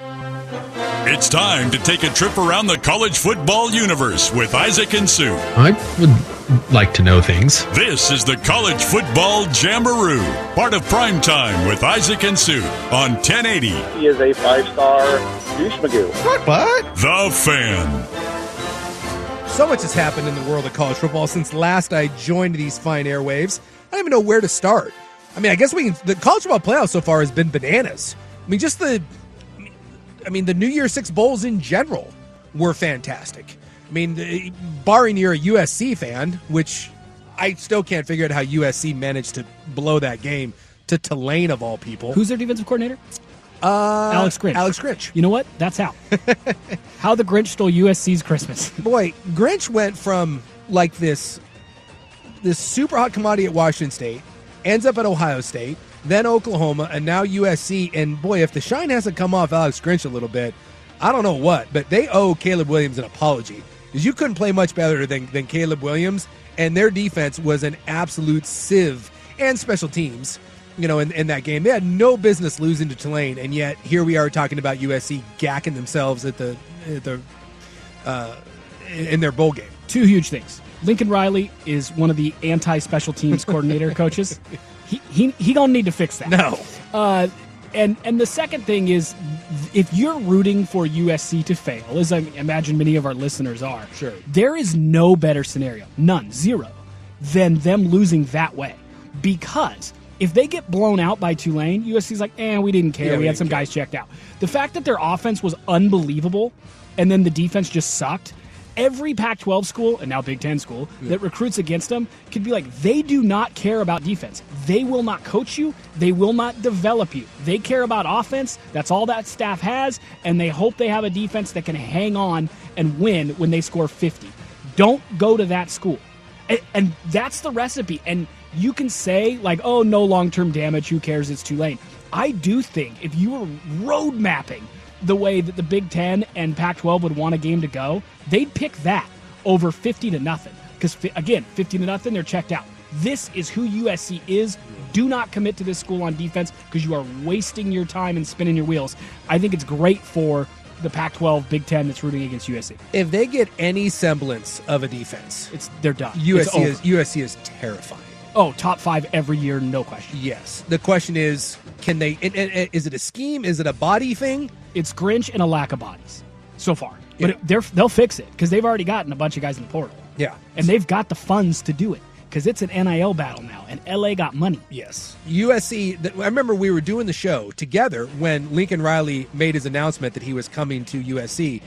It's time to take a trip around the college football universe with Isaac and Sue. I would like to know things. This is the College Football Jamboree, part of Prime Time with Isaac and Sue on 1080. He is a five-star douche magoo. What? What? The Fan. So much has happened in the world of college football since last I joined these fine airwaves. I don't even know where to start. I mean, I guess we can. The college football playoff so far has been bananas. I mean, just the. I mean, the New Year Six bowls in general were fantastic. I mean, the- barring you're a USC fan, which I still can't figure out how USC managed to blow that game to Tulane of all people. Who's their defensive coordinator? uh, Alex Grinch. Alex Grinch. You know what? That's how. how the Grinch stole USC's Christmas. boy, Grinch went from like this this super hot commodity at Washington State, ends up at Ohio State, then Oklahoma, and now USC. And boy, if the shine hasn't come off Alex Grinch a little bit, I don't know what, but they owe Caleb Williams an apology because you couldn't play much better than, than Caleb Williams, and their defense was an absolute sieve and special teams. You know, in, in that game, they had no business losing to Tulane, and yet here we are talking about USC gacking themselves at the at the uh, in their bowl game. Two huge things. Lincoln Riley is one of the anti-special teams coordinator coaches. He he he gonna need to fix that. No. Uh, and and the second thing is, if you're rooting for USC to fail, as I imagine many of our listeners are, Sure. there is no better scenario, none, zero, than them losing that way. Because if they get blown out by Tulane, USC's like, eh, we didn't care. Yeah, we, we had some care. guys checked out. The fact that their offense was unbelievable, and then the defense just sucked. Every Pac 12 school, and now Big Ten school, that recruits against them could be like, they do not care about defense. They will not coach you. They will not develop you. They care about offense. That's all that staff has. And they hope they have a defense that can hang on and win when they score 50. Don't go to that school. And, and that's the recipe. And you can say, like, oh, no long term damage. Who cares? It's too late. I do think if you were road mapping the way that the Big Ten and Pac 12 would want a game to go, they'd pick that over 50 to nothing. Because, again, 50 to nothing, they're checked out. This is who USC is. Do not commit to this school on defense because you are wasting your time and spinning your wheels. I think it's great for the Pac 12 Big Ten that's rooting against USC. If they get any semblance of a defense, It's They're done. USC is USC is terrifying. Oh, top five every year, no question. Yes. The question is, can they? and- and- and Is it a scheme? Is it a body thing? It's Grinch and a lack of bodies so far. But Yeah. it, they're, they'll fix it because they've already gotten a bunch of guys in the portal. Yeah. And they've got the funds to do it because it's an NIL battle now, and LA got money. Yes. USC. I remember we were doing the show together when Lincoln Riley made his announcement that he was coming to USC.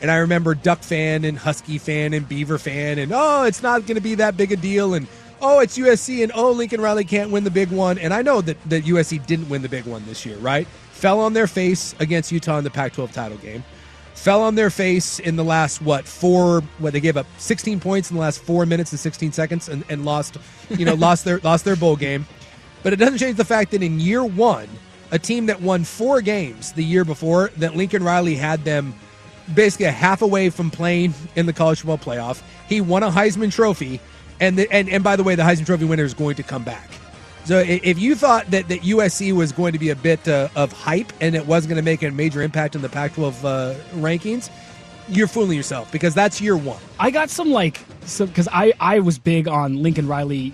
And I remember Duck fan and Husky fan and Beaver fan and oh, it's not going to be that big a deal and oh, it's USC and oh, Lincoln Riley can't win the big one. And I know that that USC didn't win the big one this year, right? Fell on their face against Utah in the Pac-12 title game. Fell on their face in the last what four? What they gave up 16 points in the last four minutes and 16 seconds and, and lost, you know, lost their lost their bowl game. But it doesn't change the fact that in year one, a team that won four games the year before, that Lincoln Riley had them basically a half away from playing in the college football playoff. He won a Heisman Trophy, and the, and and by the way, the Heisman Trophy winner is going to come back. So if you thought that, that USC was going to be a bit uh, of hype and it wasn't going to make a major impact in the Pac-12 uh, rankings, you're fooling yourself because that's year one. I got some like some because I I was big on Lincoln Riley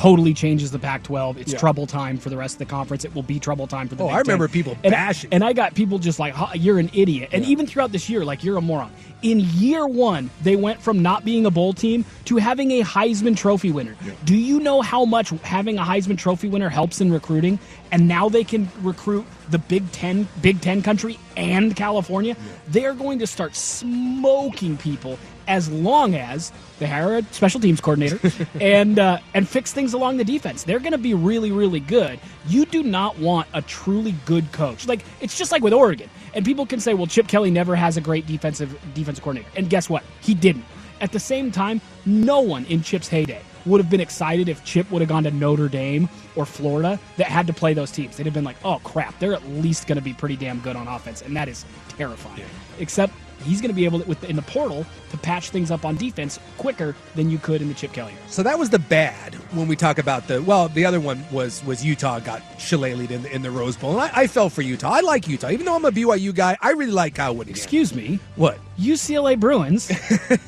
totally changes the Pac-12. It's Yeah. trouble time for the rest of the conference. It will be trouble time for the. Oh, Big I remember Ten. people and, bashing. And I got people just like, "You're an idiot." And even throughout this year, like, "You're a moron." In year one, they went from not being a bowl team to having a Heisman Trophy winner. Do you know how much having a Heisman Trophy winner helps in recruiting? And now they can recruit the Big Ten, Big Ten country, and California. They are going to start smoking people as long as they hire a special teams coordinator and uh, and fix things along the defense. They're going to be really really good. You do not want a truly good coach. Like it's just like with Oregon. And people can say, "Well, Chip Kelly never has a great defensive defensive coordinator." And guess what? He didn't. At the same time, no one in Chip's heyday would have been excited if Chip would have gone to Notre Dame or Florida that had to play those teams. They'd have been like, "Oh crap, they're at least going to be pretty damn good on offense," and that is terrifying. Except he's going to be able to, with in the portal to patch things up on defense quicker than you could in the Chip Kelly. era. So that was the bad when we talk about the well. The other one was was Utah got shillelied in the, in the Rose Bowl, and I, I fell for Utah. I like Utah, even though I'm a BYU guy. I really like Kyle Whittingham. Excuse me, what? UCLA Bruins.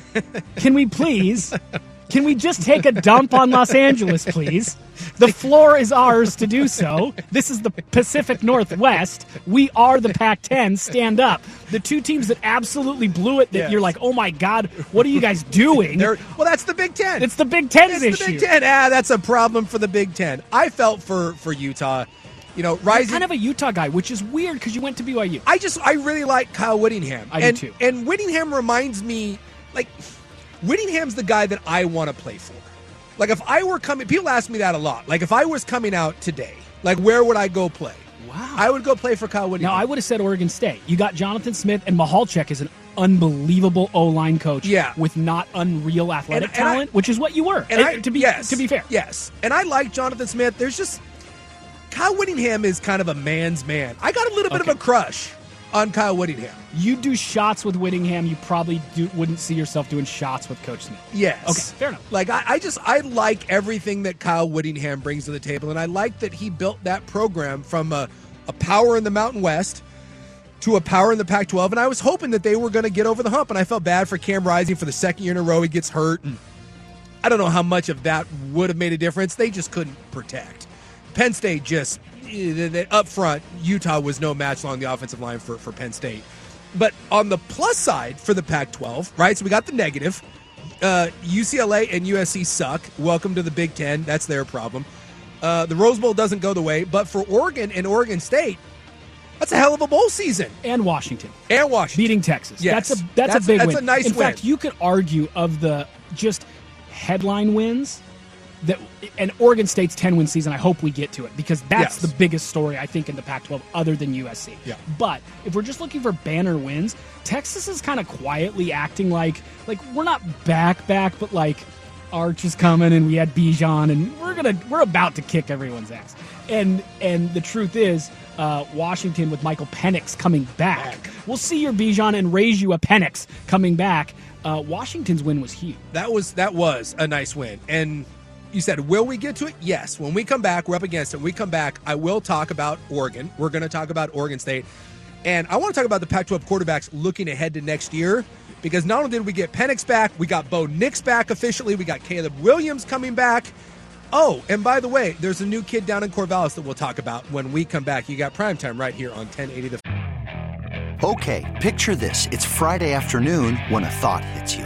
can we please? Can we just take a dump on Los Angeles, please? The floor is ours to do so. This is the Pacific Northwest. We are the Pac 10. Stand up. The two teams that absolutely blew it, that Yes. you're like, oh my God, what are you guys doing? They're, well, that's the Big Ten. it's the Big Ten's It's issue. the Big Ten. Ah, that's a problem for the Big Ten. I felt for for Utah. You know, You're rising. kind of a Utah guy, which is weird because you went to BYU. I just I really like Kyle Whittingham. I do and, too. And Whittingham reminds me like Whittingham's the guy that I want to play for. Like if I were coming people ask me that a lot. Like if I was coming out today, like where would I go play? Wow. I would go play for Kyle Whittingham. Now, I would have said Oregon State. You got Jonathan Smith, and Michalczik is an unbelievable O line coach. Yeah. with not unreal athletic And- and I- talent, which is what you were. and Uh, I, to be yes, to be fair, Yes. And I like Jonathan Smith. There's just Kyle Whittingham is kind of a man's man. I got a little bit Okay. of a crush on Kyle Whittingham. you do shots with Whittingham. You probably do, wouldn't see yourself doing shots with Coach Smith. Yes. Okay, fair enough. Like I, I just I like everything that Kyle Whittingham brings to the table, and I like that he built that program from a, a power in the Mountain West to a power in the Pac-12, and I was hoping that they were going to get over the hump. And I felt bad for Cam Rising for the second year in a row he gets hurt, and I don't know how much of that would have made a difference. They just couldn't protect. Penn State just they- up front. Utah was no match along the offensive line for for Penn State. But on the plus side for the Pac-12, right? So we got the negative. Uh, UCLA and USC suck. Welcome to the Big Ten. That's their problem. Uh, the Rose Bowl doesn't go the way, but for Oregon and Oregon State, that's a hell of a bowl season. And Washington And Washington. beating Texas. Yes. That's a that's, That's- a big that's win. a nice In fact, you could argue of the just headline wins that and Oregon State's 10 win season. I hope we get to it because that's Yes. the biggest story I think in the Pac-12 other than USC. Yeah. But if we're just looking for banner wins, Texas is kind of quietly acting like like we're not back back, but like Arch is coming and we had Bijan and we're gonna we're about to kick everyone's ass. And and the truth is, uh, Washington with Michael Penix coming back, we'll see your Bijan and raise you a Penix coming back. Uh, Washington's win was huge. That was that was a nice win. And you said, will we get to it? Yes. When we come back, we're up against it. When we come back, I will talk about Oregon. We're going to talk about Oregon State. And I want to talk about the Pac 12 quarterbacks looking ahead to next year because not only did we get Penix back, we got Bo Nix back officially, we got Caleb Williams coming back. Oh, and by the way, there's a new kid down in Corvallis that we'll talk about when we come back. You got primetime right here on 1080 The Okay, picture this. It's Friday afternoon when a thought hits you.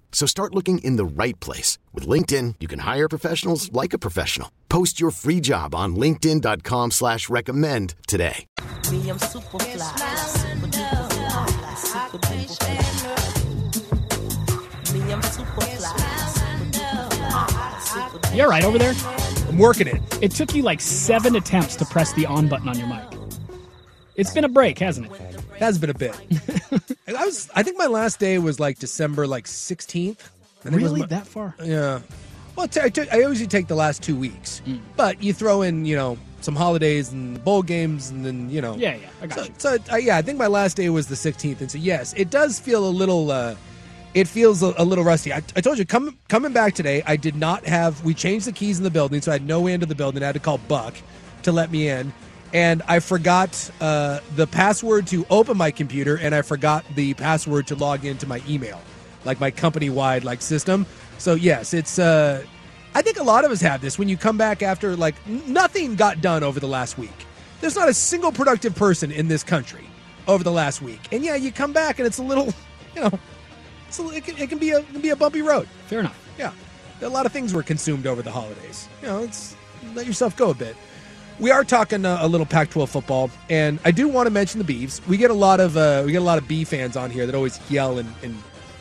So start looking in the right place. With LinkedIn, you can hire professionals like a professional. Post your free job on linkedin.com slash recommend today. I'm super fly. Super duper fly. Super duper fly. Me, I'm super fly. Super duper fly. Super duper You all right over there? I'm working it. It took you like seven attempts to press the on button on your mic. It's been a break, hasn't it? That's been a bit. I was. I think my last day was like December like 16th. I was Really? my- That far? Yeah. Well, t- I, took, I usually take the last two weeks, but you throw in, you know, some holidays and bowl games, and then you know. Yeah, yeah, I got so, you. So uh, yeah, I think my last day was the 16th, and so yes, it does feel a little. Uh, it feels a, a little rusty. I, I told you, coming coming back today, I did not have. We changed the keys in the building, so I had no way into the building. I had to call Buck to let me in, and I forgot uh, the password to open my computer, and I forgot the password to log into my email, like my company wide like system. So yes, it's. Uh, I think a lot of us have this when you come back after like nothing got done over the last week. There's not a single productive person in this country over the last week, and yeah, you come back and it's a little, you know, it's a, it, can, it can be a can be a bumpy road. Fair enough. Yeah, a lot of things were consumed over the holidays. You know, it's let yourself go a bit. We are talking uh, a little Pac-12 football, and I do want to mention the Beavs. We get a lot of uh, we get a lot of B fans on here that always yell and, and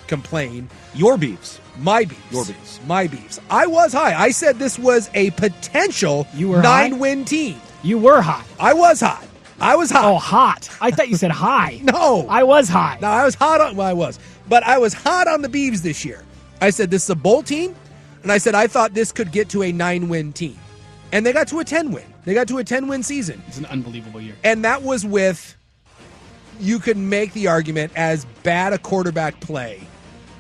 complain. Your beefs. My beefs. Your beefs. My beefs. I was high. I said this was a potential You were high? nine-win team. You were hot. I was hot. I was hot. Oh, hot. I thought you said high. No. I was high. No, I was hot on. Well, I was, but I was hot on the Beavs this year. I said this is a bowl team, and I said I thought this could get to a nine-win team, and they got to a ten-win. They got to a ten-win season, It's an unbelievable year. and that was with. You could make the argument as bad a quarterback play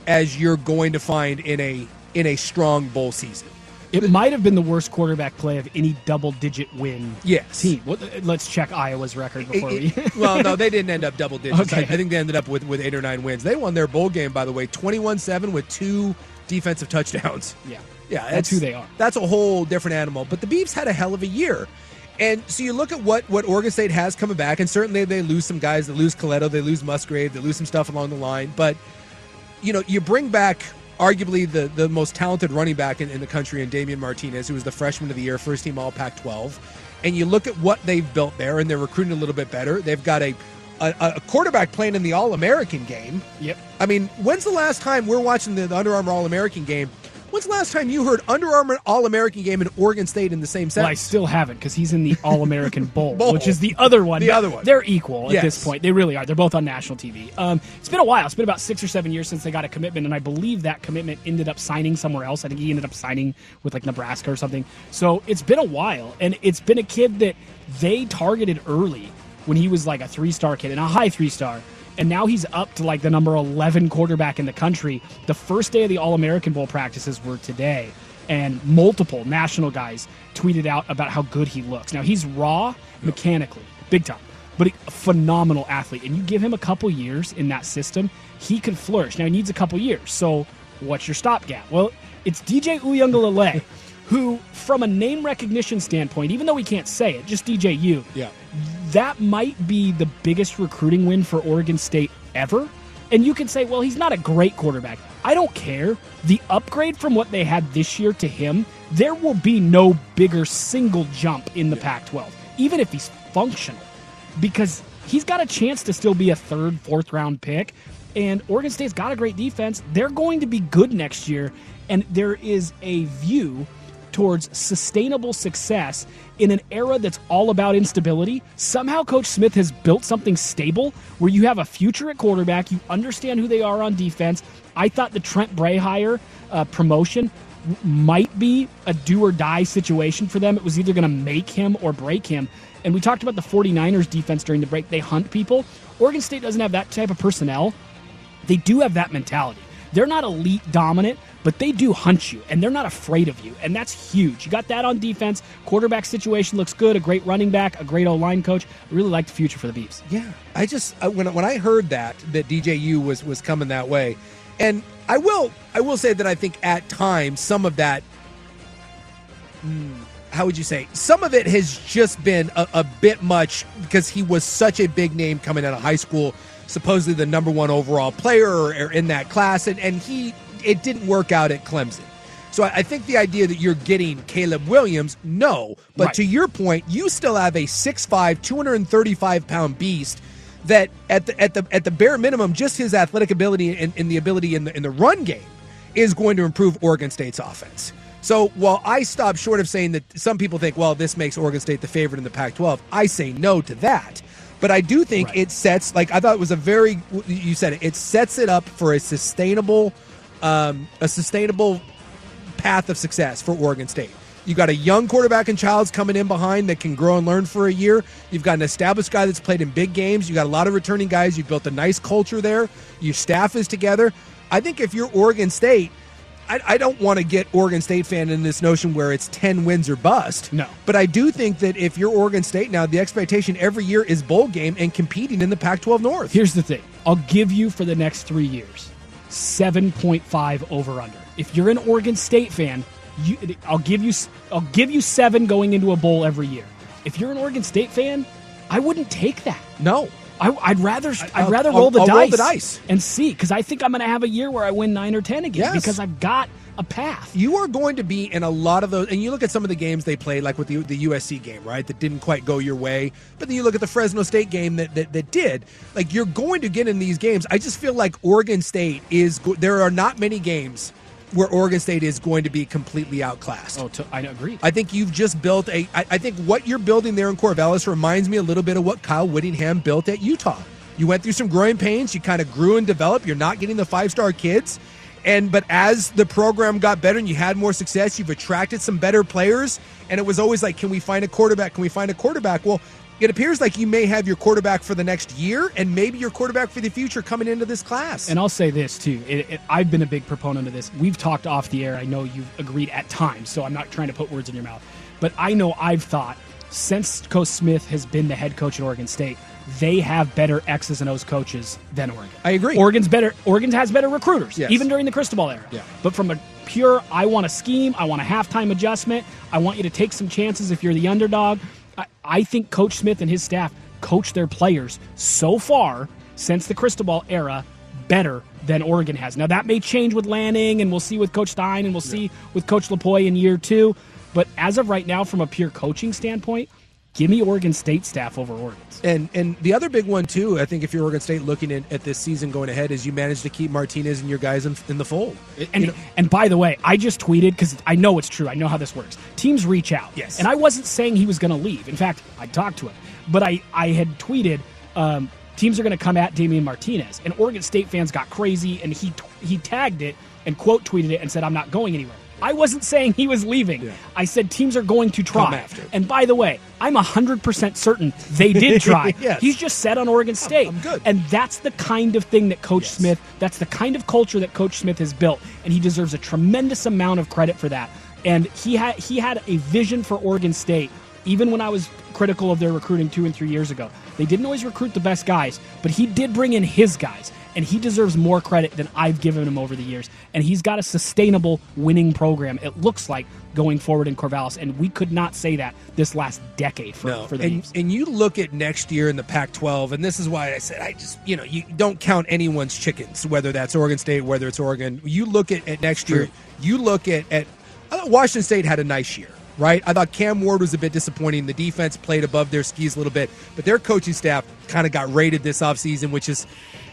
as you're going to find in a in a strong bowl season. It might have been the worst quarterback play of any double-digit win Yes. team. Let's check Iowa's record before It- we. well, no, they didn't end up double digits. Okay. I, I think they ended up with, with eight or nine wins. They won their bowl game, by the way, 21 7 with two defensive touchdowns. yeah. Yeah, That's who they are. That's a whole different animal. But the Beavs had a hell of a year. And so you look at what, what Oregon State has coming back, and certainly they lose some guys. They lose Colletto, they lose Musgrave, they lose some stuff along the line. But, you know, you bring back arguably the, the most talented running back in, in the country in Damien Martinez, who was the freshman of the year, first team All Pac 12. And you look at what they've built there, and they're recruiting a little bit better. They've got a, a, a quarterback playing in the All American game. Yep. I mean, when's the last time we're watching the, the Under Armour All American game? When's the last time you heard Under Armour All American game and Oregon State in the same Well, I still haven't because he's in the All American Bowl, Bowl. which is the other one. The other one. They're equal at this point. They really are. They're both on national TV. Um, it's been a while. It's been about six or seven years since they got a commitment, and I believe that commitment ended up signing somewhere else. I think he ended up signing with like Nebraska or something. So it's been a while, and it's been a kid that they targeted early when he was like a three star kid and a high three star. And now he's up to like the number 11 quarterback in the country. The first day of the All American Bowl practices were today and multiple national guys tweeted out about how good he looks. Now he's raw mechanically, big time, but a phenomenal athlete. And you give him a couple years in that system, he could flourish. Now he needs a couple years. So what's your stopgap? Well, it's DJ Uiagalelei, who, from a name recognition standpoint, even though we can't say it, just DJU, Yeah. That might be the biggest recruiting win for Oregon State ever. And you can say, well, he's not a great quarterback. I don't care. The upgrade from what they had this year to him, there will be no bigger single jump in the Pac 12, even if he's functional, because he's got a chance to still be a third, fourth round pick. And Oregon State's got a great defense. They're going to be good next year. And there is a view towards sustainable success in an era that's all about instability. Somehow, Coach Smith has built something stable where you have a future at quarterback, you understand who they are on defense. I thought the Trent Bray hire uh, promotion might be a do or die situation for them. It was either going to make him or break him. And we talked about the 49ers defense during the break. They hunt people. Oregon State doesn't have that type of personnel they do have that mentality. They're not elite dominant, but they do hunt you, and they're not afraid of you, and that's huge. You got that on defense. Quarterback situation looks good. A great running back, a great O line coach. I really like the future for the Beavs. Yeah, I just when when I heard that that DJU was was coming that way, And I will I will say that I think at times some of that hmm, how would you say some of it has just been a, a bit much because he was such a big name coming out of high school supposedly the number one overall player or, or in that class and, and he it didn't work out at clemson so I, I think the idea that you're getting caleb williams no but Right. to your point you still have a 6'5 235 pound beast that at the at the at the bare minimum just his athletic ability and, and the ability in the in the run game is going to improve Oregon State's offense. So while I stop short of saying that some people think, well, this makes Oregon State the favorite in the Pac 12, I say no to that. But I do think it sets, like, I thought it was a very, you said it, it sets it up for a sustainable, um, a sustainable path of success for Oregon State. You got a young quarterback and Chiles coming in behind that can grow and learn for a year. You've got an established guy that's played in big games. You got a lot of returning guys. You've built a nice culture there. Your staff is together. I think if you're Oregon State, I, I don't want to get Oregon State fan in this notion where it's 10 wins or bust. No. But I do think that if you're Oregon State now, the expectation every year is bowl game and competing in the Pac 12 North. Here's the thing I'll give you for the next three years 7.5 over under. If you're an Oregon State fan, you, I'll give you I'll give you seven going into a bowl every year. If you're an Oregon State fan, I wouldn't take that. No. I, I'd rather I'd I'll- rather I'll- roll the I'll dice, roll the dice. and see because I think I'm going to have a year where I win nine or ten again Yes. because I've got a path. you are going to be in a lot of those and you look at some of the games they played like with the, the usc game right that didn't quite go your way but then you look at the fresno state game that, that, that did like you're going to get in these games i just feel like oregon state is there are not many games where oregon state is going to be completely outclassed Oh, to, I agree. I think you've just built a. I, I think what you're building there in Corvallis reminds me a little bit of what Kyle Whittingham built at Utah. You went through some growing pains. You kind of grew and developed. You're not getting the five star kids, and but as the program got better and you had more success, you've attracted some better players. And it was always like, can we find a quarterback? Can we find a quarterback? Well. It appears like you may have your quarterback for the next year, and maybe your quarterback for the future coming into this class. And I'll say this too. It, it, I've been a big proponent of this. We've talked off the air. I know you've agreed at times, so I'm not trying to put words in your mouth. But I know I've thought since Coach Smith has been the head coach at Oregon State, they have better X's and O's coaches than Oregon. I agree. Oregon's better. Oregon has better recruiters, Yes. even during the Cristobal era. Yeah. But from a pure, I want a scheme. I want a halftime adjustment. I want you to take some chances if you're the underdog. I, I think Coach Smith and his staff coach their players so far since the Cristobal era better than Oregon has. Now that may change with Lanning, and we'll see with Coach Stein, and we'll see with Coach Lupoi in year two. But as of right now, from a pure coaching standpoint, give me Oregon State staff over Oregon's. And and the other big one too, I think if you're Oregon State looking at, at this season going ahead, is you managed to keep Martinez and your guys in, in the fold. And You know- and by the way, I just tweeted because I know it's true. I know how this works. Teams reach out. Yes. And I wasn't saying he was going to leave. In fact, I talked to him, but I I had tweeted. Um, Teams are going to come at Damien Martinez, and Oregon State fans got crazy, and he he tagged it and quote tweeted it and said, "I'm not going anywhere." I wasn't saying he was leaving. Yeah. I said teams are going to try. After. And by the way, I'm 100% certain they did try. Yes. He's just set on Oregon State. I'm good. And that's the kind of thing that Coach Yes. Smith, that's the kind of culture that Coach Smith has built, and he deserves a tremendous amount of credit for that. And he had he had a vision for Oregon State. Even when I was critical of their recruiting two and three years ago, they didn't always recruit the best guys, but he did bring in his guys, and he deserves more credit than I've given him over the years. And he's got a sustainable winning program. It looks like going forward in Corvallis, and we could not say that this last decade for, No, for the and, and you look at next year in the Pac-12, and this is why I said I just you know you don't count anyone's chickens, whether that's Oregon State, whether it's Oregon. You look at, at next year. You look at at I thought Washington State had a nice year, right? I thought Cam Ward was a bit disappointing. The defense played above their skis a little bit, but their coaching staff kind of got rated this offseason, which is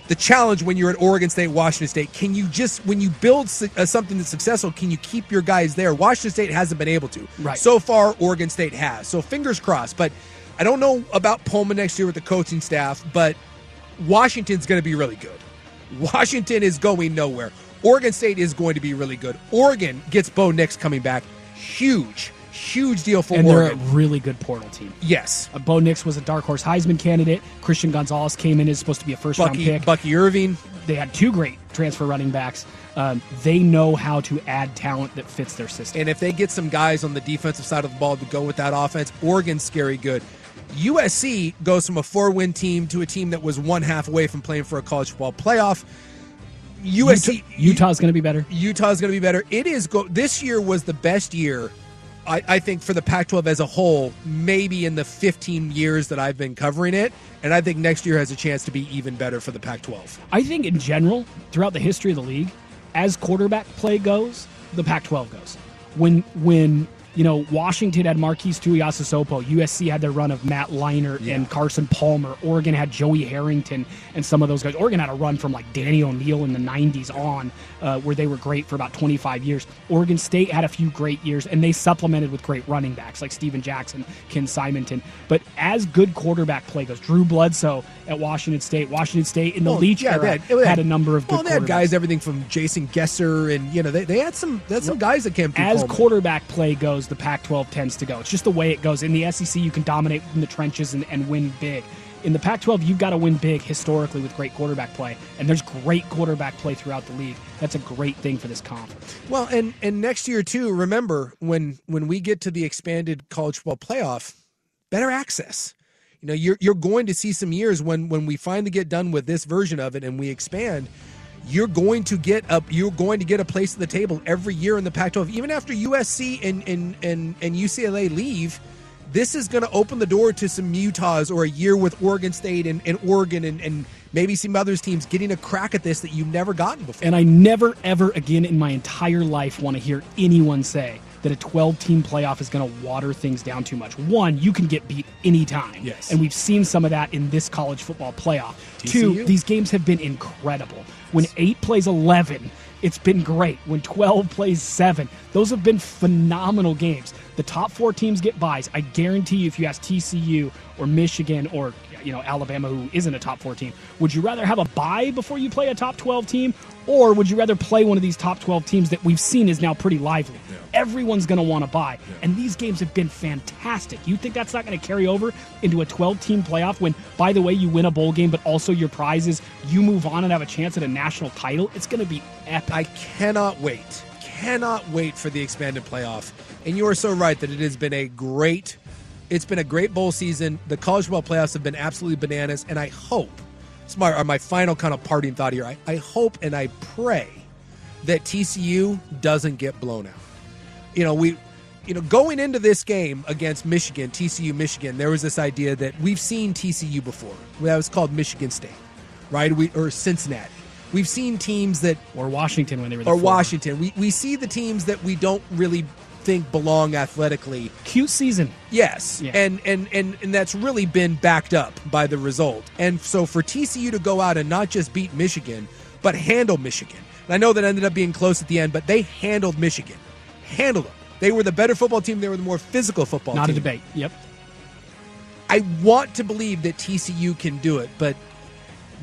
the challenge when you're at Oregon State, Washington State. Can you just when you build uh, something that's successful, can you keep your guys there? Washington State hasn't been able to. Right. So far, Oregon State has. So fingers crossed. But I don't know about Pullman next year with the coaching staff, but Washington's going to be really good. Washington is going nowhere. Oregon State is going to be really good. Oregon gets Bo Nix coming back. Huge, huge deal for and they're a Oregon. really good portal team. yes. Uh, Bo Nix was a dark horse Heisman candidate. Christian Gonzalez came in as supposed to be a first round pick. Bucky Irving. they had two great transfer running backs. Um, they know how to add talent that fits their system. And if they get some guys on the defensive side of the ball to go with that offense, Oregon's scary good. USC goes from a four win team to a team that was one half away from playing for a college football playoff. USC Utah, Utah's going to be better. Utah's going to be better. It is go. This year was the best year, I, I think, for the Pac-12 as a whole. Maybe in the 15 years that I've been covering it, and I think next year has a chance to be even better for the Pac-12. I think in general, throughout the history of the league, as quarterback play goes, the Pac-12 goes. When when you know Washington had Marquise Tuiasosopo, USC had their run of Matt Leinart and Carson Palmer, Oregon had Joey Harrington and some of those guys. Oregon had a run from like Danny O'Neil in the '90s on, uh, where they were great for about 25 years. Oregon State had a few great years, and they supplemented with great running backs like Steven Jackson, Ken Simonton. But as good quarterback play goes, Drew Bledsoe at Washington State, Washington State in the Well, Leach yeah, era they had- had, a number of good Well, they had guys everything from Jason Gesser, and you know they, they had some they had some guys that came through. as Coleman. quarterback play goes, the Pac-12 tends to go. It's just the way it goes. In the SEC, you can dominate in the trenches and, and win big. In the Pac-12, you've got to win big historically with great quarterback play, and there's great quarterback play throughout the league. That's a great thing for this conference. Well, and and next year too. Remember when when we get to the expanded college football playoff, better access. You know, you're you're going to see some years when when we finally get done with this version of it and we expand. You're going to get up. You're going to get a place at the table every year in the Pac-12, even after USC and and and, and UCLA leave. This is going to open the door to some Utahs or a year with Oregon State and, and Oregon and, and maybe some others teams getting a crack at this that you've never gotten before. And I never, ever again in my entire life want to hear anyone say that a 12 team playoff is going to water things down too much. One, you can get beat anytime. Yes. And we've seen some of that in this college football playoff. TCU? Two, these games have been incredible. When 8 plays 11, it's been great. When 12 plays 7, those have been phenomenal games. The top four teams get buys. I guarantee you, if you ask TCU or Michigan or you know Alabama, who isn't a top four team, would you rather have a buy before you play a top 12 team, or would you rather play one of these top 12 teams that we've seen is now pretty lively? Everyone's going to want to buy, and these games have been fantastic. You think that's not going to carry over into a 12 team playoff when, by the way, you win a bowl game, but also your prize is you move on and have a chance at a national title? It's going to be epic. I cannot wait, cannot wait for the expanded playoff. And you are so right that it has been a great, it's been a great bowl season. The college football playoffs have been absolutely bananas, and I hope. It's my, my final kind of parting thought here. I, I hope and I pray that TCU doesn't get blown out. You know, we, you know, going into this game against Michigan, TCU Michigan, there was this idea that we've seen TCU before. That was called Michigan State, right? We or Cincinnati. We've seen teams that or Washington when they were the or. Washington. We we see the teams that we don't really think belong athletically. Cute season. Yes. Yeah. And, and and and that's really been backed up by the result. And so for TCU to go out and not just beat Michigan, but handle Michigan. And I know that ended up being close at the end, but they handled Michigan. Handled them. They were the better football team. They were the more physical football Not a debate. Yep. I want to believe that TCU can do it, but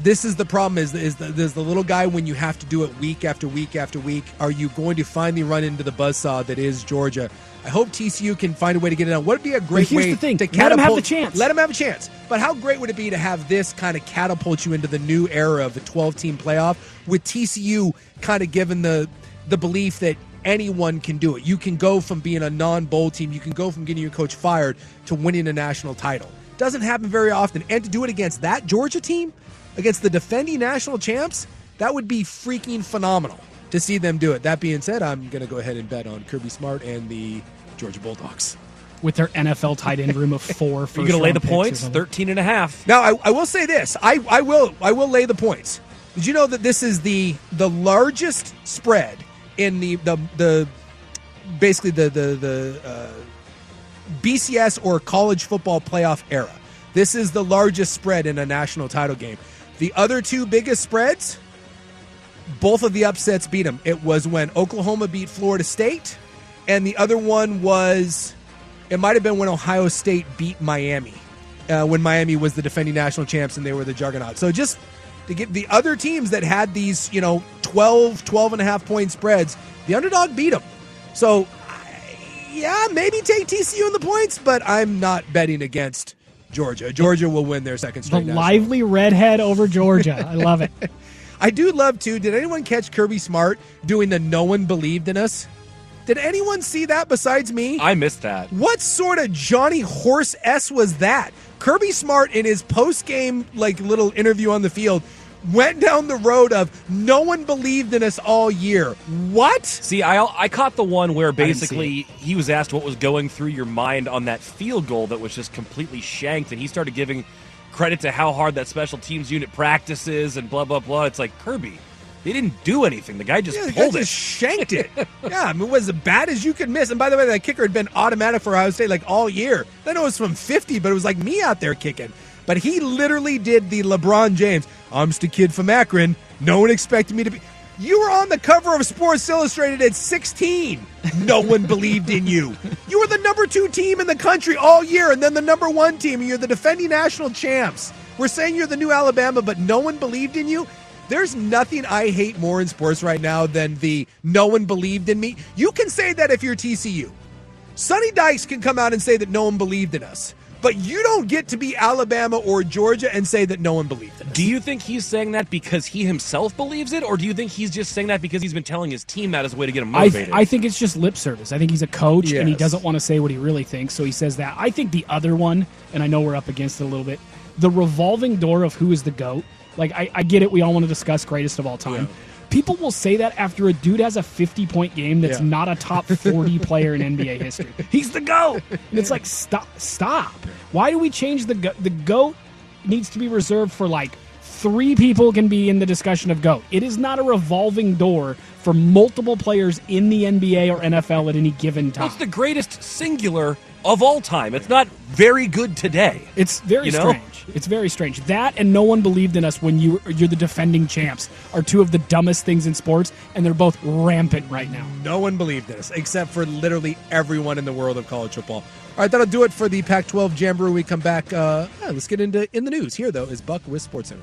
this is the problem: is is the, there's the little guy when you have to do it week after week after week. Are you going to finally run into the buzzsaw that is Georgia? I hope TCU can find a way to get it done. Would it be a great here's way the thing. to let them have catapult? the chance. Let them have a chance. But how great would it be to have this kind of catapult you into the new era of the 12 team playoff with TCU kind of given the the belief that anyone can do it. You can go from being a non-bowl team, you can go from getting your coach fired to winning a national title. Doesn't happen very often. And to do it against that Georgia team, against the defending national champs, that would be freaking phenomenal to see them do it. That being said, I'm going to go ahead and bet on Kirby Smart and the Georgia Bulldogs. With their NFL tight end room of four. Are you going going to lay the points? 13 and a half. Now, I, I will say this. I, I will I will lay the points. Did you know that this is the the largest spread in the the the basically the the the uh, BCS or college football playoff era? This is the largest spread in a national title game. The other two biggest spreads, both of the upsets beat them. It was when Oklahoma beat Florida State, and the other one was it might have been when Ohio State beat Miami, uh, when Miami was the defending national champs and they were the juggernaut. So just to get the other teams that had these, you know, 12, 12 and a half point spreads, the underdog beat them. So, yeah, maybe take TCU in the points, but I'm not betting against Georgia. Georgia will win their second The straight. national. lively redhead over Georgia. I love it. I do love too. Did anyone catch Kirby Smart doing the "No one believed in us"? Did anyone see that besides me? I missed that. What sort of Johnny Horse S was that? Kirby Smart in his post game like little interview on the field went down the road of no one believed in us all year. What? See, I I caught the one where basically he was asked what was going through your mind on that field goal that was just completely shanked, and he started giving credit to how hard that special teams unit practices and blah blah blah. It's like Kirby, they didn't do anything. The guy just Yeah, the guy pulled it. just shanked it. yeah, I mean, it was as bad as you could miss. And by the way, that kicker had been automatic for Ohio State like all year. Then it was from 50, but it was like me out there kicking. But he literally did the LeBron James. I'm just a kid from Akron. No one expected me to be. You were on the cover of Sports Illustrated at 16. No one believed in you. You were the number two team in the country all year, and then the number one team, and you're the defending national champs. We're saying you're the new Alabama, but no one believed in you. There's nothing I hate more in sports right now than the no one believed in me. You can say that if you're TCU. Sonny Dykes can come out and say that no one believed in us. But you don't get to be Alabama or Georgia and say that no one believed it. Do you think he's saying that because he himself believes it, or do you think he's just saying that because he's been telling his team that as a way to get him I, motivated? I think it's just lip service. I think he's a coach and he doesn't want to say what he really thinks, so he says that. I think the other one, and I know we're up against it a little bit, the revolving door of who is the GOAT. Like, I, I get it. We all want to discuss greatest of all time. People will say that after a dude has a 50 point game that's Yeah. not a top 40 player in NBA history. He's the GOAT. And it's like, stop. Stop. Why do we change the GOAT? The GOAT needs to be reserved for like three people can be in the discussion of GOAT. It is not a revolving door for multiple players in the NBA or NFL at any given time. It's the greatest singular of all time. It's not very good today. It's very You know? strange. It's very strange. That and no one believed in us when you you're the defending champs are two of the dumbest things in sports, and they're both rampant right now. No one believed in us, except for literally everyone in the world of college football. All right, that'll do it for the Pac 12 Jamboree. We come back. Uh, yeah, let's get into in the news. Here, though, is Buck with Sports Center.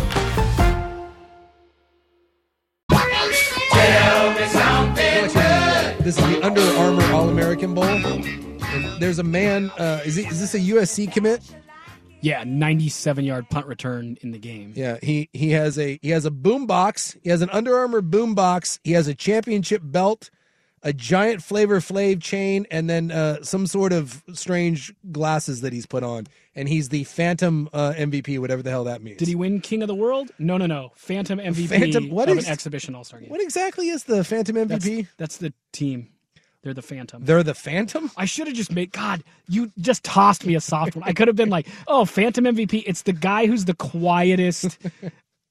This is the Under Armour All American Bowl. And there's a man. Uh, is, he, is this a USC commit? Yeah, 97 yard punt return in the game. Yeah, he he has a he has a boom box. He has an Under Armour boom box. He has a championship belt, a giant Flavor Flav chain, and then uh, some sort of strange glasses that he's put on. And he's the Phantom uh, MVP, whatever the hell that means. Did he win King of the World? No, no, no. Phantom MVP Phantom- what of is- an exhibition All Star game. What exactly is the Phantom MVP? That's, that's the team. They're the Phantom. They're the Phantom. I should have just made. God, you just tossed me a soft one. I could have been like, "Oh, Phantom MVP." It's the guy who's the quietest,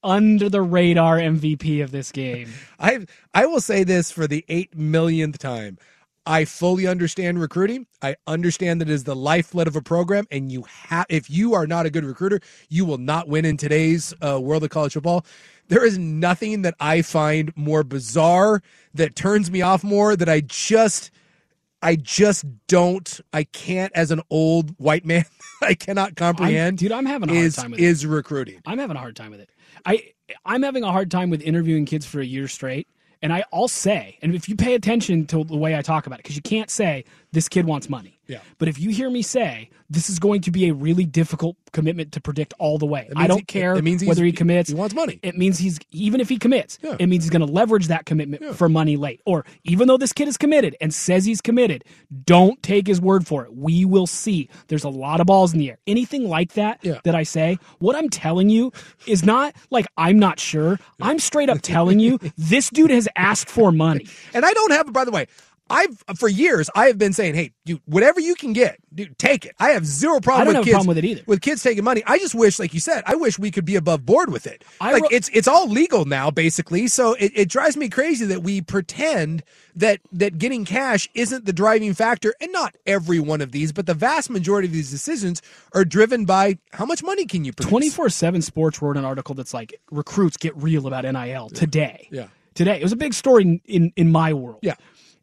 under the radar MVP of this game. I I will say this for the eight millionth time. I fully understand recruiting. I understand that it is the lifeblood of a program, and you have if you are not a good recruiter, you will not win in today's uh, world of college football. There is nothing that I find more bizarre that turns me off more that I just I just don't I can't as an old white man I cannot comprehend. dude, I'm having a hard is, time with it. is recruiting. I'm having a hard time with it. I I'm having a hard time with interviewing kids for a year straight. And I, I'll say, and if you pay attention to the way I talk about it, because you can't say this kid wants money. Yeah. But if you hear me say this is going to be a really difficult commitment to predict all the way, I don't he- care it means whether he commits. he wants money. It means he's even if he commits, Yeah. it means he's going to leverage that commitment for money late. Or even though this kid is committed and says he's committed, don't take his word for it. We will see. There's a lot of balls in the air. Anything like that Yeah. that I say, what I'm telling you is not like I'm not sure. I'm straight up telling you this dude has asked for money. And I don't have, by the way, I've for years I have been saying, hey, dude, whatever you can get, dude, take it. I have zero problem I don't with have a kids problem with it either. With kids taking money, I just wish, like you said, I wish we could be above board with it. I like wrote- it's it's all legal now, basically. So it, it drives me crazy that we pretend that that getting cash isn't the driving factor, and not every one of these, but the vast majority of these decisions are driven by how much money can you produce. 24 7 Sports wrote an article that's like recruits get real about NIL today. Yeah. Today. It was a big story in, in, in my world. Yeah.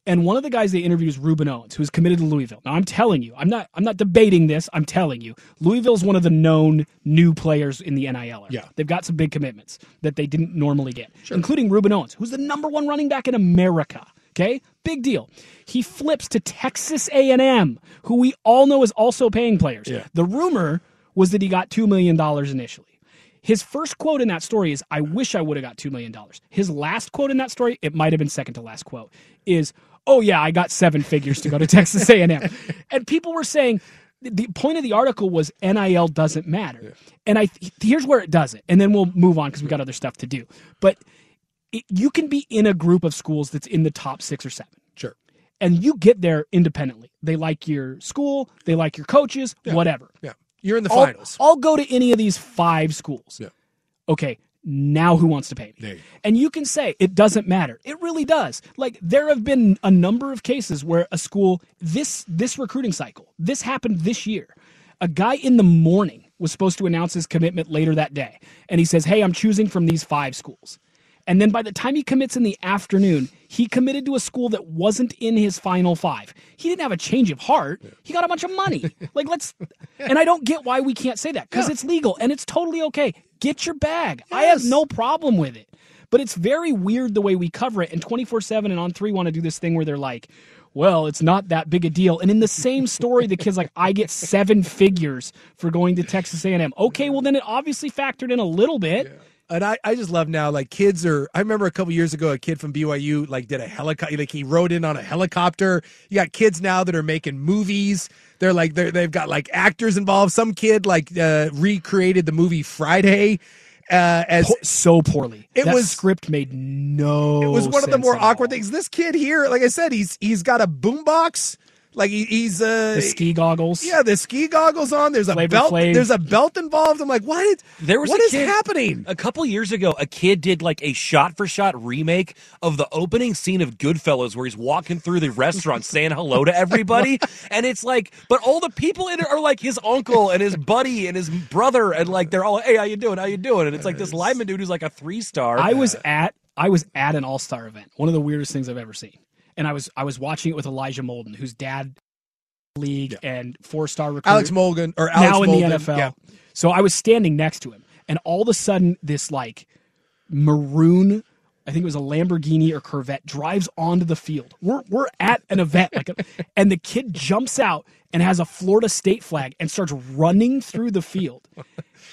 And one of the guys they interviewed is Rueben Owens, who's committed to Louisville. Now I'm telling you, I'm not I'm not debating this. I'm telling you, Louisville's one of the known new players in the NIL. Era. Yeah. They've got some big commitments that they didn't normally get, including Rueben Owens, who's the number one running back in America. Okay, big deal. He flips to Texas A&M, who we all know is also paying players. Yeah. The rumor was that he got two million dollars initially. His first quote in that story is, I wish I would have got $2 million. His last quote in that story, it might have been second to last quote, is, oh yeah, I got seven figures to go to Texas A&M. And people were saying, the point of the article was NIL doesn't matter. And I here's where it doesn't. And then we'll move on because we got other stuff to do. But it, you can be in a group of schools that's in the top six or seven Sure. and you get there independently. They like your school, they like your coaches, whatever. Yeah. You're in the I'll, finals. I'll go to any of these five schools. Yeah. Okay, now who wants to pay me? You. And you can say it doesn't matter. It really does. Like there have been a number of cases where a school this this recruiting cycle, this happened this year. A guy in the morning was supposed to announce his commitment later that day. And he says, "Hey, I'm choosing from these five schools." And then by the time he commits in the afternoon, he committed to a school that wasn't in his final five. He didn't have a change of heart. He got a bunch of money. like let's and I don't get why we can't say that because it's legal and it's totally okay. Get your bag. I have no problem with it. But it's very weird the way we cover it and 24/7 and On3 want to do this thing where they're like well, it's not that big a deal. And in the same story, the kid's like, I get seven figures for going to Texas A&M. Okay, well then it obviously factored in a little bit. And I, I just love now, like kids are. I remember a couple years ago, a kid from BYU like did a helicopter, like he rode in on a helicopter. You got kids now that are making movies. They're like they're, they've got like actors involved. Some kid like uh, recreated the movie Friday uh, as Po- so poorly. It That was- script made no. it was one of the more at all. awkward things. This kid here, like I said, he's he's got a boombox. Like he, he's uh The ski goggles. yeah, the ski goggles on. There's a Flavor belt. Flav. There's a belt involved. I'm like, what? Is, There was what a is kid- happening? A couple years ago, a kid did like a shot for shot remake of the opening scene of Goodfellas where he's walking through the restaurant saying hello to everybody. and it's like, but all the people in it are like his uncle and his buddy and his brother. And like, they're all, hey, how you doing? How you doing? And it's like this lineman dude who's like a three star. I was at I was at an All Star event. One of the weirdest things I've ever seen. And I was I was watching it with Elijah Molden, whose dad league and four star recruit. Alex Molden or Alex now in the NFL. yeah. So I was standing next to him, and all of a sudden, this like maroon, I think it was a Lamborghini or Corvette, drives onto the field. We're we're at an event, like, a, and the kid jumps out and has a Florida State flag and starts running through the field.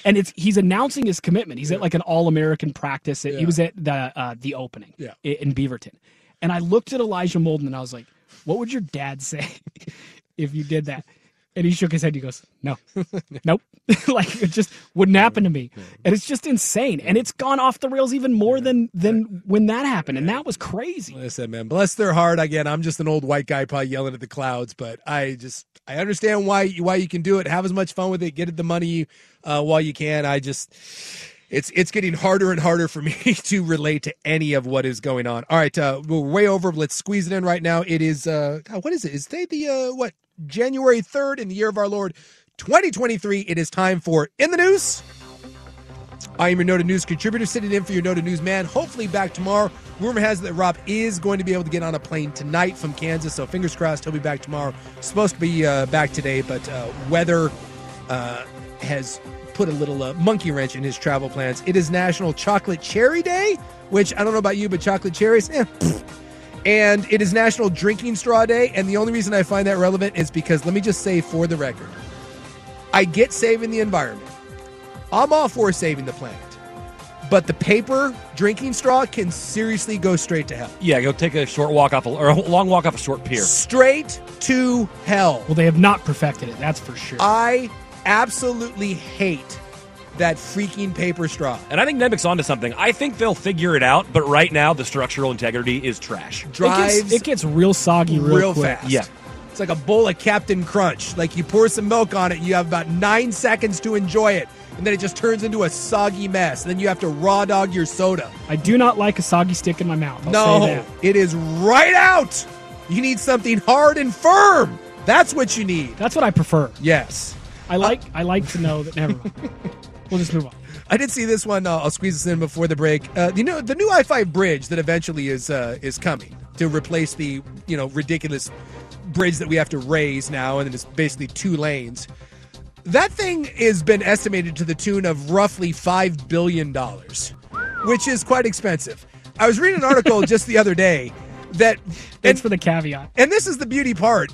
And it's he's announcing his commitment. He's at like an All American practice. He was at the uh, the opening Yeah. in Beaverton, and I looked at Elijah Molden and I was like, "What would your dad say if you did that?" And he shook his head. He goes, "No, nope." like it just wouldn't happen to me, and it's just insane. And it's gone off the rails even more than than when that happened, and that was crazy. Said, man, bless their heart. Again, I'm just an old white guy, probably yelling at the clouds, but I just I understand why you why you can do it. Have as much fun with it. Get the money uh, while you can. I just it's it's getting harder and harder for me to relate to any of what is going on. All right, uh, we're way over. Let's squeeze it in right now. It is uh, what is it? Is today the uh, what January third in the year of our Lord 2023? It is time for in the news. I am your Noted News contributor, sitting in for your Noted News man. Hopefully back tomorrow. Rumor has it that Rob is going to be able to get on a plane tonight from Kansas, so fingers crossed he'll be back tomorrow. Supposed to be uh, back today, but uh, weather uh, has put a little uh, monkey wrench in his travel plans. It is National Chocolate Cherry Day, which I don't know about you, but chocolate cherries, eh, and it is National Drinking Straw Day. And the only reason I find that relevant is because let me just say for the record, I get saving the environment. I'm all for saving the planet. But the paper drinking straw can seriously go straight to hell. yeah, go take a short walk off a, or a long walk off a short pier. Straight to hell. Well, they have not perfected it. That's for sure. I absolutely hate that freaking paper straw. And I think Nemec's onto something. I think they'll figure it out, but right now the structural integrity is trash. Drives it, gets, it gets real soggy real, real quick. fast. Yeah. It's like a bowl of Cap'n Crunch. Like you pour some milk on it, you have about nine seconds to enjoy it, and then it just turns into a soggy mess. And then you have to raw dog your soda. I do not like a soggy stick in my mouth. I'll no, say that. it is right out. You need something hard and firm. That's what you need. That's what I prefer. Yes. I like I like to know that. Never mind. We'll just move on. I did see this one. Uh, I'll squeeze this in before the break. Uh, you know, the new I five bridge that eventually is uh, is coming. to replace the you know ridiculous bridge that we have to raise now, and it's basically two lanes. That thing has been estimated to the tune of roughly five billion dollars, which is quite expensive. I was reading an article just the other day that Thanks for the caveat. and this is the beauty part.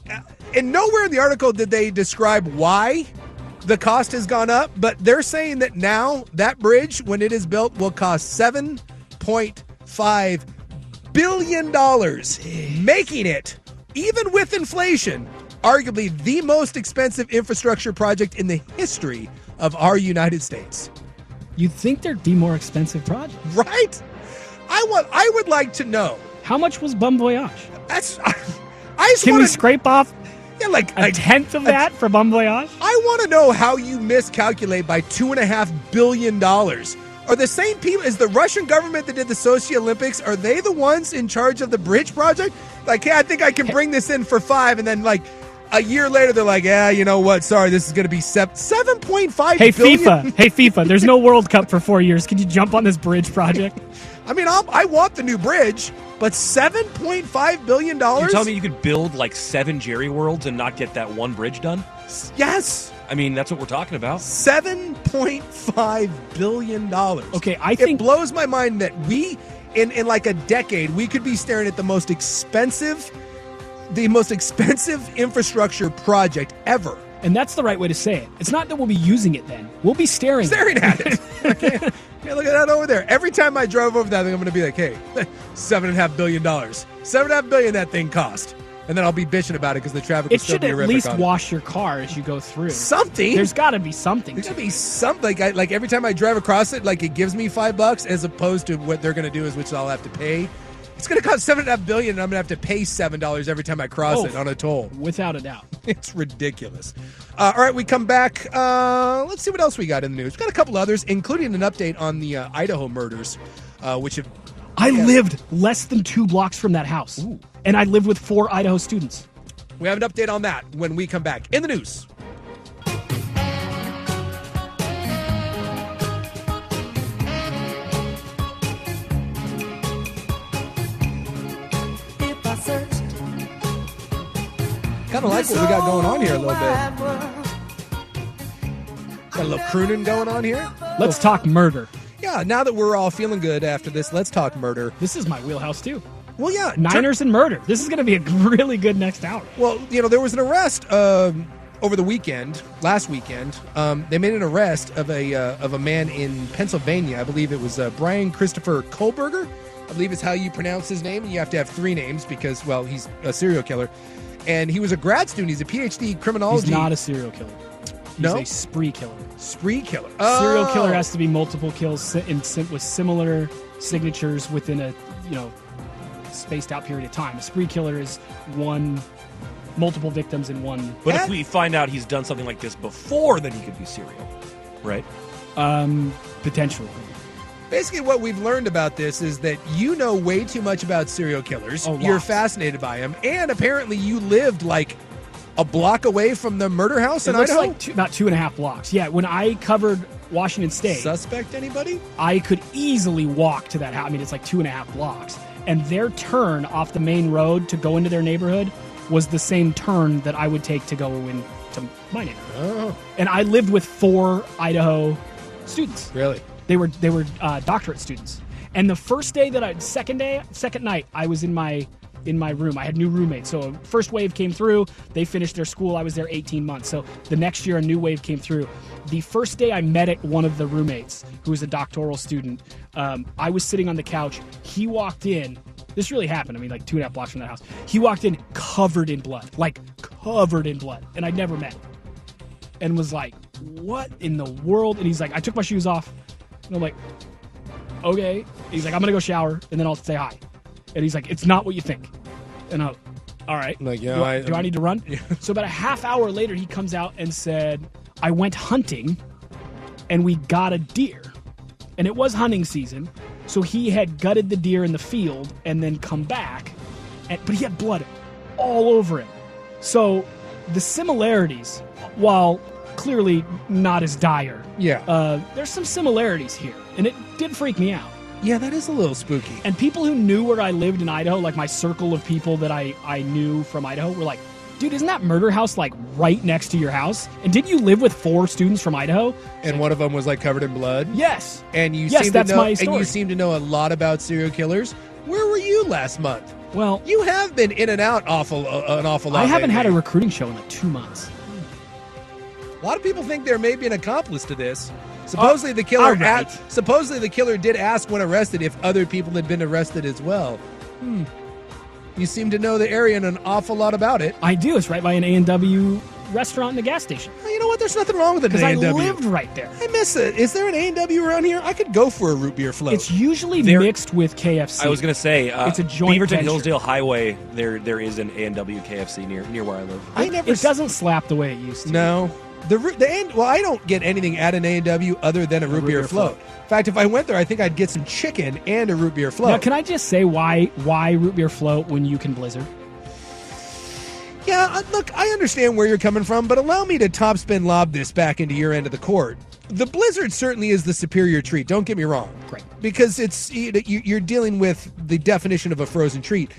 And nowhere in the article did they describe why the cost has gone up, but they're saying that now that bridge, when it is built, will cost $7.5 billion, making it, even with inflation, arguably the most expensive infrastructure project in the history of our United States. You'd think there'd be more expensive projects. Right? I want I would like to know. How much was Bum Voyage? That's I, just Can want we scrape off yeah, like a like- tenth of that for Bum Voyage? I want to know how you miscalculate by two and a half billion dollars. Are the same people? Is the Russian government that did the Sochi Olympics? Are they the ones in charge of the bridge project? Like, hey, I think I can bring this in for five, and then like a year later, they're like, yeah, you know what? Sorry, this is going to be seven seven point five. Hey FIFA, hey FIFA, there's no World Cup for four years. Can you jump on this bridge project? I mean, I'll, I want the new bridge, but seven point five billion You dollars. tell me you could build like seven Jerry Worlds and not get that one bridge done? Yes, I mean, that's what we're talking about. seven point five billion dollars. Okay, I it blows my mind that we in in like a decade we could be staring at the most expensive the most expensive infrastructure project ever and that's the right way to say it. It's not that we'll be using it then. We'll be staring. staring at it okay. Hey, look at that over there every time i drive over that thing i'm gonna be like hey seven and a half billion dollars seven and a half billion that thing cost and then i'll be bitching about it because the traffic will It should at least on it. wash your car as you go through. something There's got to be something. There's To gotta be something like I, like every time I drive across it, like it gives me five bucks as opposed to what they're gonna do is which I'll have to pay. It's gonna cost seven and a half billion, and I'm gonna have to pay seven dollars every time I cross Oh. it on a toll. without a doubt. It's ridiculous. Uh, all right, we come back. Uh, let's see what else we got in the news. We've got a couple others, including an update on the uh, Idaho murders, uh, which have I lived less than two blocks from that house, and I lived with four Idaho students. we have an update on that when we come back in the news. Kind of like what we got going on here a little bit. Got a little crooning going on here. Let's talk murder. Yeah, now that we're all feeling good after this, let's talk murder. This is my wheelhouse too. Well, yeah, Niners and murder. This is going to be a really good next hour. Well, you know, there was an arrest um, over the weekend, last weekend. Um, they made an arrest of a uh, of a man in Pennsylvania. I believe it was uh, Brian Christopher Kohberger. I believe is how you pronounce his name. And you have to have three names because, well, he's a serial killer. And he was a grad student. He's a PhD criminology. He's not a serial killer. He's No? a spree killer. spree killer. Serial Oh. killer has to be multiple kills si- in, with similar signatures within a you know spaced out period of time. A spree killer is one multiple victims in one. But That- if we find out he's done something like this before, then he could be serial, right? Um, potentially. Basically, what we've learned about this is that you know way too much about serial killers. You're fascinated by them, and apparently you lived like a block away from the murder house It in looks Idaho. like two, about two and a half blocks. Yeah, when I covered Washington State, Suspect anybody? I could easily walk to that house. I mean, it's like two and a half blocks. And their turn off the main road to go into their neighborhood was the same turn that I would take to go into my neighborhood. Oh, And I lived with four Idaho students. really? They were they were uh, doctorate students. And the first day that I second day second night I was in my in my room. I had new roommates. So first wave came through. They finished their school. I was there 18 months. So the next year a new wave came through. The first day I met it, one of the roommates who was a doctoral student. Um, I was sitting on the couch. He walked in. This really happened. I mean, like two and a half blocks from that house. He walked in covered in blood, like covered in blood, and I'd never met. him. And was like, "What in the world?" And he's like, "I took my shoes off." And I'm like, okay. He's like, I'm gonna go shower and then I'll say hi. And he's like, it's not what you think. And I'm, all right. Like, yeah, do, I, do I need to run? so about a half hour later, he comes out and said, I went hunting and we got a deer. And it was hunting season. So he had gutted the deer in the field and then come back. And, but he had blood all over him. So the similarities, while clearly not as dire, Yeah. uh, there's some similarities here, and it did freak me out. Yeah, that is a little spooky. And people who knew where I lived in Idaho, like my circle of people that I, I knew from Idaho, were like, dude, isn't that murder house like right next to your house? And didn't you live with four students from Idaho? And one of them was like covered in blood. Yes. And you Yes, seem that's to know, my and you seem to know a lot about serial killers. Where were you last month? Well, you have been in and out awful uh, an awful lot. I haven't had a recruiting show in like two months. A lot of people think there may be an accomplice to this. Supposedly the killer all right. a- supposedly the killer did ask when arrested if other people had been arrested as well. Hmm. You seem to know the area and an awful lot about it. I do. It's right by an A and W restaurant and a gas station. You know what? There's nothing wrong with an Because I A&W. lived right there. I miss it. Is there an A and W around here? I could go for a root beer float. It's usually There- mixed with KFC. I was going to say, uh, it's a joint Beaverton venture. Hillsdale Highway. There, there is an A and W KFC near near where I live. I It- never It doesn't slap the way it used to. No. The root- the A- well, I don't get anything at an A and W other than a root, beer, beer float. In fact, if I went there, I think I'd get some chicken and a root beer float. Now, can I just say why why root beer float when you can Blizzard? Yeah, uh, look, I understand where you're coming from, but allow me to topspin lob this back into your end of the court. The Blizzard certainly is the superior treat. Don't get me wrong. Great. Because it's you- you're dealing with the definition of a frozen treat,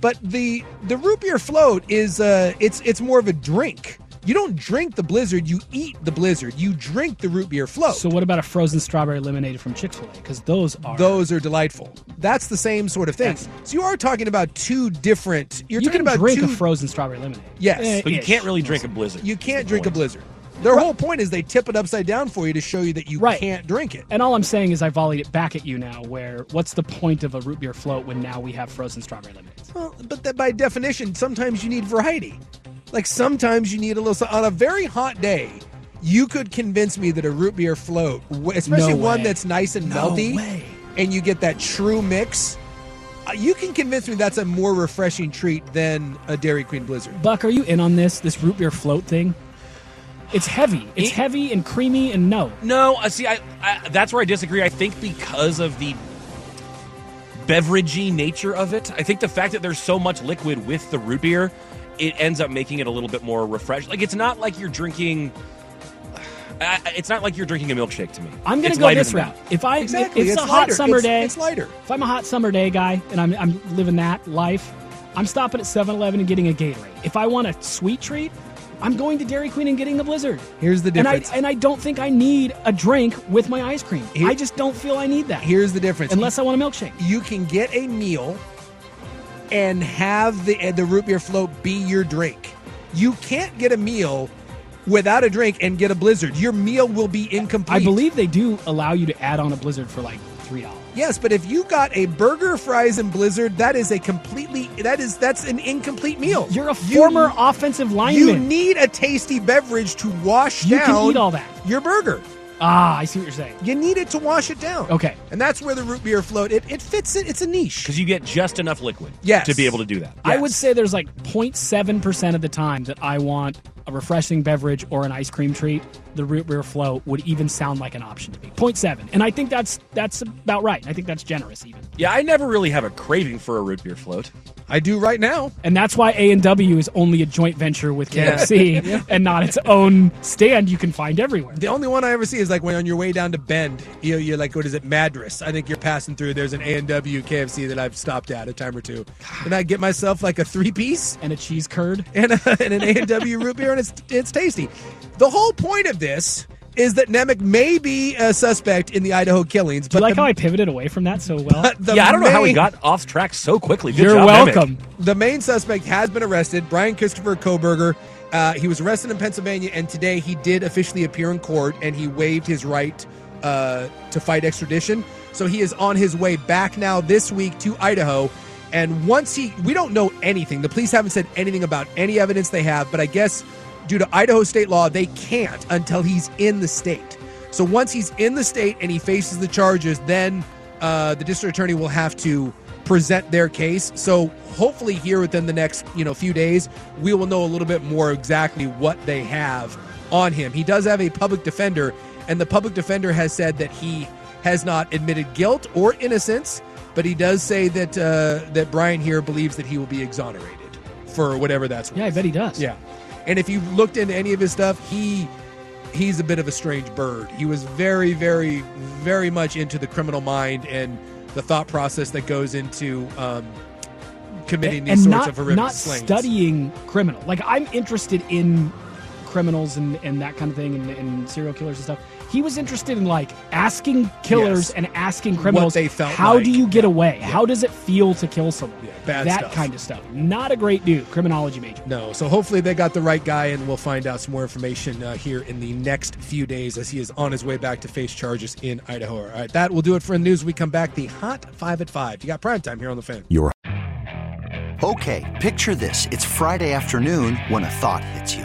but the the root beer float is uh it's it's more of a drink. You don't drink the Blizzard, you eat the Blizzard. You drink the root beer float. So what about a frozen strawberry lemonade from Chick Fil A? Because those are Those are delightful. That's the same sort of thing. So you are talking about two different. You're you talking can about drink two. a frozen strawberry lemonade. Yes. Eh, But you ish. can't really drink a Blizzard. You can't drink a blizzard. Their whole point is they tip it upside down for you to show you that you Right. can't drink it. And all I'm saying is I volleyed it back at you now. Where what's the point of a root beer float when now we have frozen strawberry lemonades? Well, but that by definition, sometimes you need variety. Like sometimes you need a little. On a very hot day, you could convince me that a root beer float, especially No one that's nice and No melty, way. and you get that true mix. uh, You can convince me that's a more refreshing treat than a Dairy Queen Blizzard. Buck, are you in on this this root beer float thing? It's heavy. It's It- heavy and creamy and no. No, I see. I, I that's where I disagree. I think because of the beveragey nature of it, I think the fact that there's so much liquid with the root beer, it ends up making it a little bit more refreshed. Like it's not like you're drinking. I, I- it's not like you're drinking a milkshake to me. I'm gonna go this route. that. If I Exactly, if it's, it's a hot summer It's- day, it's lighter. If I'm a hot summer day guy and I'm I'm living that life, I'm stopping at 7-Eleven and getting a Gatorade. If I want a sweet treat, I'm going to Dairy Queen and getting a Blizzard. Here's the And I difference. and I don't think I need a drink with my ice cream. Here- I just don't feel I need that. Here's the difference. unless I want a milkshake. you can get a meal and have the uh, the root beer float be your drink. You can't get a meal without a drink and get a blizzard. Your meal will be incomplete. I believe they do allow you to add on a Blizzard for like three dollars. Yes, but if you got a burger, fries, and blizzard, that is a completely that is that's an incomplete meal. You're a You- former offensive lineman. You need a tasty beverage to wash You down can eat all that. your burger. Ah, I see what you're saying. You need it to wash it down. Okay. And that's where the root beer float it, it fits it. It's a niche. because you get just enough liquid Yes. to be able to do that. I would say there's like 0.7% of the time that I want a refreshing beverage or an ice cream treat, the root beer float would even sound like an option to me. 0.7. And I think that's that's about right. I think that's generous even. Yeah, I never really have a craving for a root beer float. I do right now. And that's why A&W is only a joint venture with Yeah. KFC and not its own stand you can find everywhere. The only one I ever see is like when on your way down to Bend, you you're like, what is it, Madras? I think you're passing through. There's an A and W KFC that I've stopped at a time or two, and I get myself like a three piece And a cheese curd. and, a, and an A and W root beer, and it's it's tasty. The whole point of this is that Nemec may be a suspect in the Idaho killings, Do you but like the, how I pivoted away from that so well? yeah, I don't know how we got off track so quickly. Good You're job, Emmett. welcome. The main suspect has been arrested, Brian Christopher Kohberger. Uh, he was arrested in Pennsylvania, and today he did officially appear in court, and he waived his right uh, to fight extradition. So he is on his way back now this week to Idaho. And once he, we don't know anything. The police haven't said anything about any evidence they have, but I guess due to Idaho state law, they can't until he's in the state. So once he's in the state and he faces the charges, then uh, the district attorney will have to present their case. So hopefully here within the next, you know, few days, we will know a little bit more exactly what they have on him. He does have a public defender, and the public defender has said that he has not admitted guilt or innocence, but he does say that uh, that Brian here believes that he will be exonerated for whatever that's worth. yeah, I bet he does. Yeah. And if you looked into any of his stuff, he he's a bit of a strange bird. He was very, very, very much into the criminal mind and the thought process that goes into um, committing these and sorts not, of horrific not slings. studying criminal. Like I'm interested in criminals and, and that kind of thing and, and serial killers and stuff. He was interested in like asking killers Yes. and asking criminals they felt how like. do you get away? How does it feel to kill someone? bad that stuff. kind of stuff. Not a great dude, criminology major. No, so hopefully they got the right guy, and we'll find out some more information uh, here in the next few days as he is on his way back to face charges in Idaho. All right, that will do it for the news. We come back the hot five at five. You got prime time here on the fan. Your Okay, picture this. It's Friday afternoon when a thought hits you.